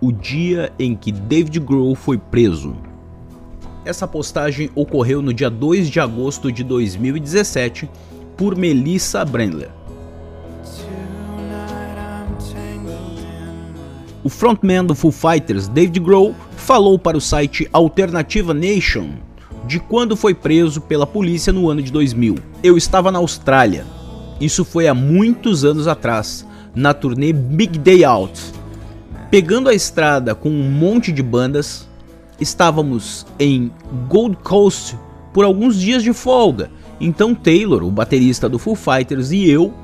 o dia em que David Grohl foi preso. Essa postagem ocorreu no dia 2 de agosto de 2017 por Melissa Brandler. O frontman do Foo Fighters, David Grohl, falou para o site Alternativa Nation de quando foi preso pela polícia no ano de 2000. Eu estava na Austrália. Isso foi há muitos anos atrás, na turnê Big Day Out. Pegando a estrada com um monte de bandas, estávamos em Gold Coast por alguns dias de folga. Então Taylor, o baterista do Foo Fighters, e eu,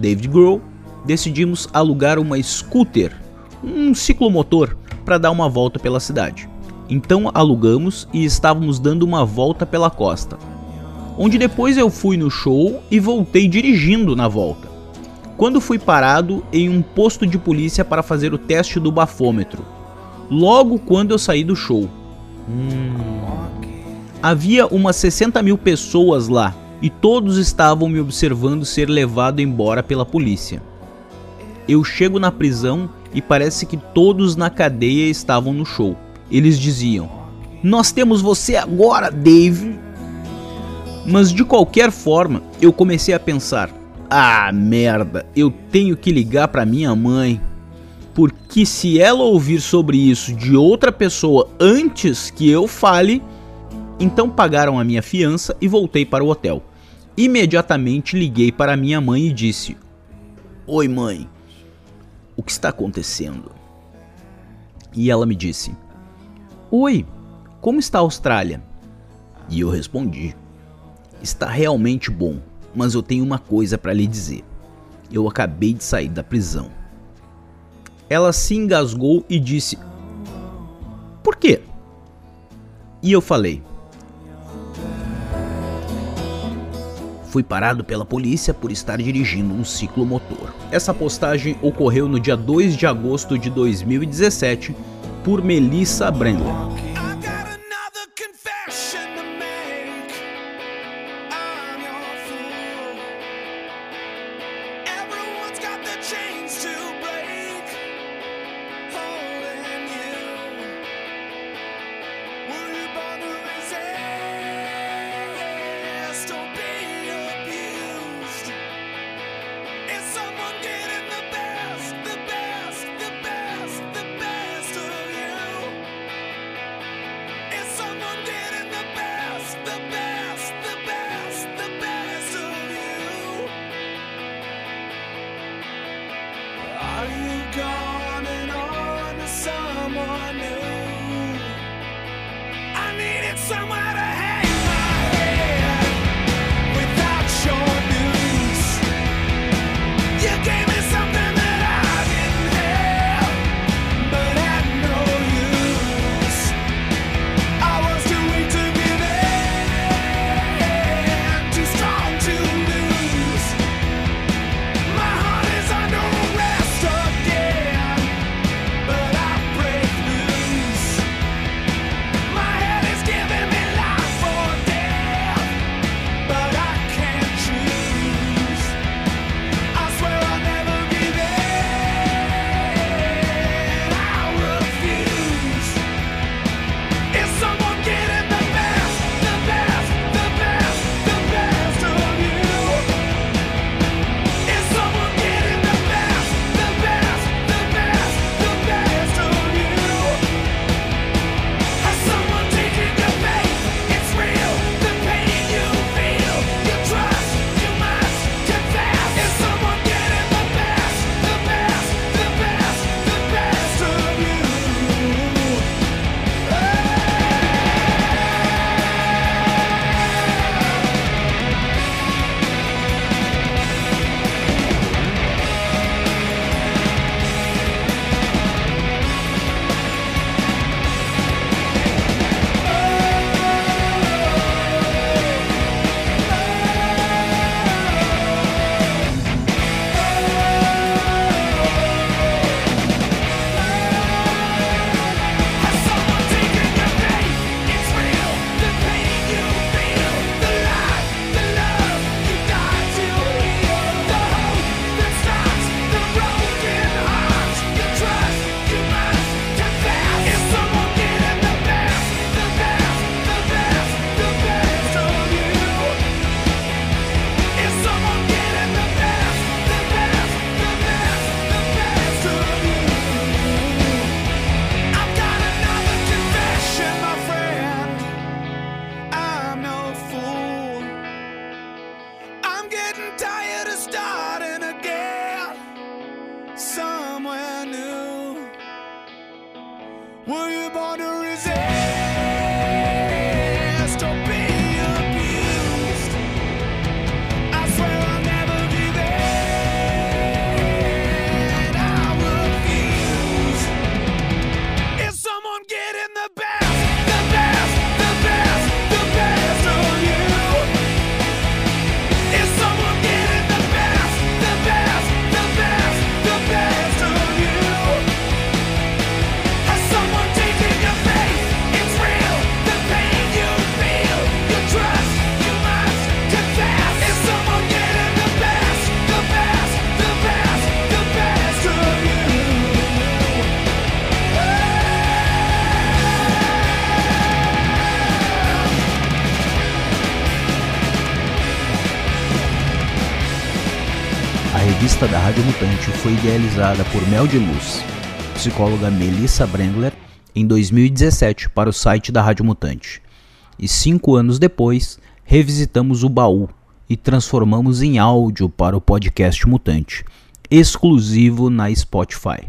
David Grohl, decidimos alugar uma scooter, um ciclomotor, para dar uma volta pela cidade. Então alugamos e estávamos dando uma volta pela costa. Onde depois eu fui no show e voltei dirigindo na volta. Quando fui parado em um posto de polícia para fazer o teste do bafômetro logo quando eu saí do show. Hum. Havia umas 60 mil pessoas lá e todos estavam me observando ser levado embora pela polícia. Eu chego na prisão e parece que todos na cadeia estavam no show. Eles diziam: Nós temos você agora, Dave. Mas de qualquer forma, eu comecei a pensar: Ah, merda, eu tenho que ligar para minha mãe porque se ela ouvir sobre isso de outra pessoa antes que eu fale, então pagaram a minha fiança e voltei para o hotel. Imediatamente liguei para minha mãe e disse: Oi, mãe, o que está acontecendo? E ela me disse: Oi, como está a Austrália? E eu respondi: Está realmente bom, mas eu tenho uma coisa para lhe dizer. Eu acabei de sair da prisão. Ela se engasgou e disse: Por quê? E eu falei: Fui parado pela polícia por estar dirigindo um ciclomotor. Essa postagem ocorreu no dia 2 de agosto de 2017 por Melissa Brandler. Are you gone and on to someone new? Were you born to resist? Revista da Rádio Mutante foi idealizada por Mel de Luz, psicóloga Melissa Brendler, em 2017 para o site da Rádio Mutante. E cinco anos depois, revisitamos o baú e transformamos em áudio para o podcast Mutante, exclusivo na Spotify.